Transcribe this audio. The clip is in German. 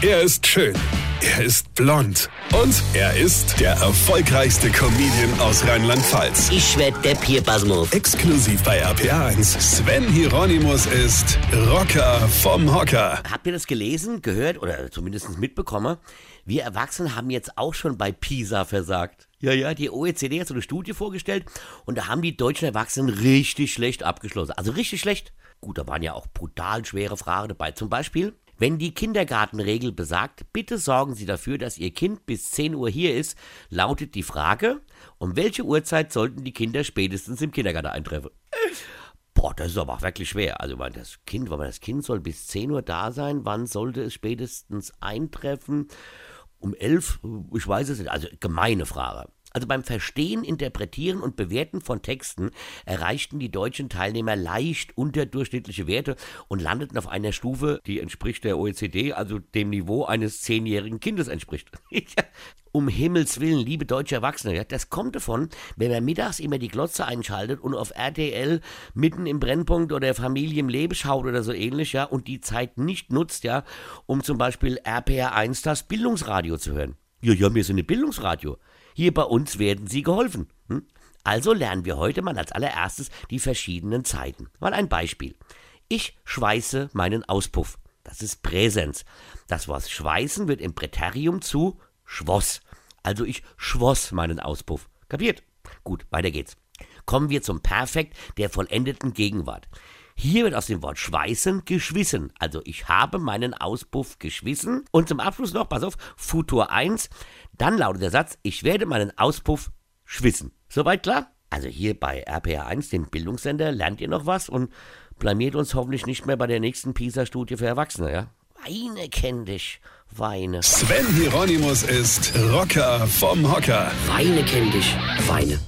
Er ist schön. Er ist blond. Und er ist der erfolgreichste Comedian aus Rheinland-Pfalz. Ich werd der Pierpasmus. Exklusiv bei RPA1. Sven Hieronymus ist Rocker vom Hocker. Habt ihr das gelesen, gehört oder zumindest mitbekommen? Wir Erwachsene haben jetzt auch schon bei PISA versagt. Ja, ja, die OECD hat so eine Studie vorgestellt und da haben die deutschen Erwachsenen richtig schlecht abgeschlossen. Also richtig schlecht. Gut, da waren ja auch brutal schwere Fragen dabei. Zum Beispiel, wenn die Kindergartenregel besagt, bitte sorgen Sie dafür, dass Ihr Kind bis 10 Uhr hier ist, lautet die Frage, um welche Uhrzeit sollten die Kinder spätestens im Kindergarten eintreffen? Boah, das ist aber auch wirklich schwer. Also, weil das Kind, weil das Kind soll bis 10 Uhr da sein, wann sollte es spätestens eintreffen? Um 11? Ich weiß es nicht. Also, gemeine Frage. Also beim Verstehen, Interpretieren und Bewerten von Texten erreichten die deutschen Teilnehmer leicht unterdurchschnittliche Werte und landeten auf einer Stufe, die entspricht der OECD, also dem Niveau eines zehnjährigen Kindes entspricht. um Himmels Willen, liebe deutsche Erwachsene, das kommt davon, wenn man mittags immer die Glotze einschaltet und auf RTL mitten im Brennpunkt oder Familie im Leben schaut oder so ähnlich, ja, und die Zeit nicht nutzt, ja, um zum Beispiel RPR1 das Bildungsradio zu hören. Ja, ja, wir sind ein Bildungsradio. Hier bei uns werden Sie geholfen. Hm? Also lernen wir heute mal als allererstes die verschiedenen Zeiten. Mal ein Beispiel. Ich schweiße meinen Auspuff. Das ist Präsens. Das Wort schweißen wird im Präterium zu schwoss. Also ich schwoss meinen Auspuff. Kapiert? Gut, weiter geht's. Kommen wir zum Perfekt der vollendeten Gegenwart. Hier wird aus dem Wort schweißen geschwissen. Also ich habe meinen Auspuff geschwissen. Und zum Abschluss noch, pass auf, Futur 1. Dann lautet der Satz, ich werde meinen Auspuff schwissen. Soweit klar? Also hier bei RPA1, dem Bildungssender, lernt ihr noch was und blamiert uns hoffentlich nicht mehr bei der nächsten PISA-Studie für Erwachsene, ja? Weine kenn dich, Weine. Sven Hieronymus ist Rocker vom Hocker. Weine kenn dich, Weine.